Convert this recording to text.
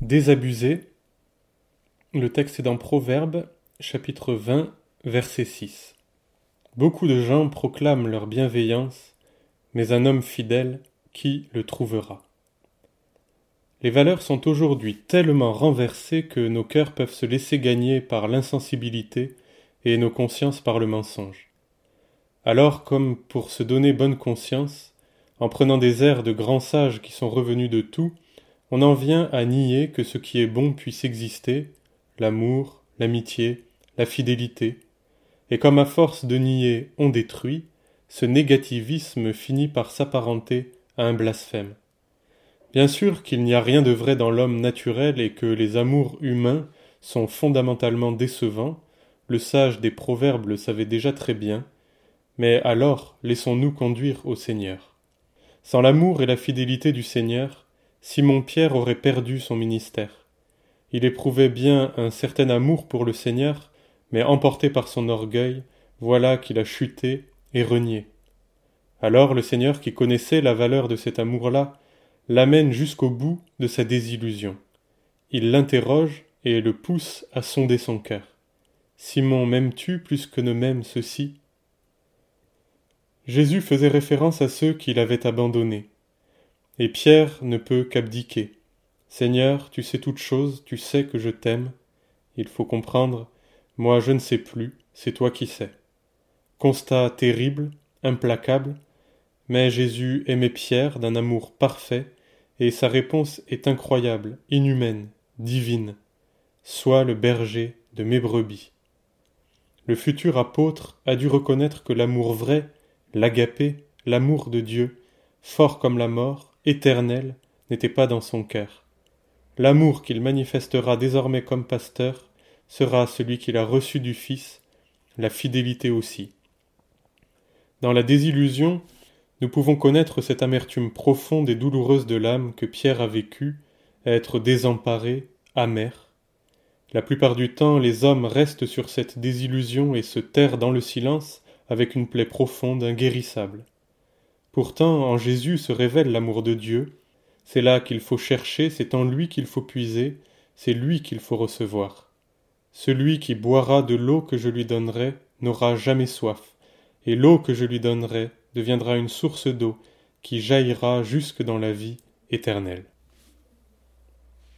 Désabusé. Le texte est dans Proverbes, chapitre 20, verset 6. Beaucoup de gens proclament leur bienveillance, mais un homme fidèle, qui le trouvera? Les valeurs sont aujourd'hui tellement renversées que nos cœurs peuvent se laisser gagner par l'insensibilité et nos consciences par le mensonge. Alors, comme pour se donner bonne conscience, en prenant des airs de grands sages qui sont revenus de tout, on en vient à nier que ce qui est bon puisse exister, l'amour, l'amitié, la fidélité, et comme à force de nier on détruit, ce négativisme finit par s'apparenter à un blasphème. Bien sûr qu'il n'y a rien de vrai dans l'homme naturel et que les amours humains sont fondamentalement décevants, le sage des proverbes le savait déjà très bien, mais alors laissons-nous conduire au Seigneur. Sans l'amour et la fidélité du Seigneur, Simon-Pierre aurait perdu son ministère. Il éprouvait bien un certain amour pour le Seigneur, mais emporté par son orgueil, voilà qu'il a chuté et renié. Alors le Seigneur, qui connaissait la valeur de cet amour-là, l'amène jusqu'au bout de sa désillusion. Il l'interroge et le pousse à sonder son cœur. Simon, m'aimes-tu plus que ne m'aime ceci? Jésus faisait référence à ceux qu'il avait abandonnés. Et Pierre ne peut qu'abdiquer. Seigneur, tu sais toutes choses, tu sais que je t'aime. Il faut comprendre, moi je ne sais plus, c'est toi qui sais. Constat terrible, implacable, mais Jésus aimait Pierre d'un amour parfait, et sa réponse est incroyable, inhumaine, divine. Sois le berger de mes brebis. Le futur apôtre a dû reconnaître que l'amour vrai, l'agapé, l'amour de Dieu, fort comme la mort, éternel, n'était pas dans son cœur. L'amour qu'il manifestera désormais comme pasteur sera celui qu'il a reçu du Fils, la fidélité aussi. Dans la désillusion, nous pouvons connaître cette amertume profonde et douloureuse de l'âme que Pierre a vécue, être désemparé, amer. La plupart du temps, les hommes restent sur cette désillusion et se terrent dans le silence avec une plaie profonde, inguérissable. Pourtant, en Jésus se révèle l'amour de Dieu. C'est là qu'il faut chercher, c'est en lui qu'il faut puiser, c'est lui qu'il faut recevoir. Celui qui boira de l'eau que je lui donnerai n'aura jamais soif, et l'eau que je lui donnerai deviendra une source d'eau qui jaillira jusque dans la vie éternelle.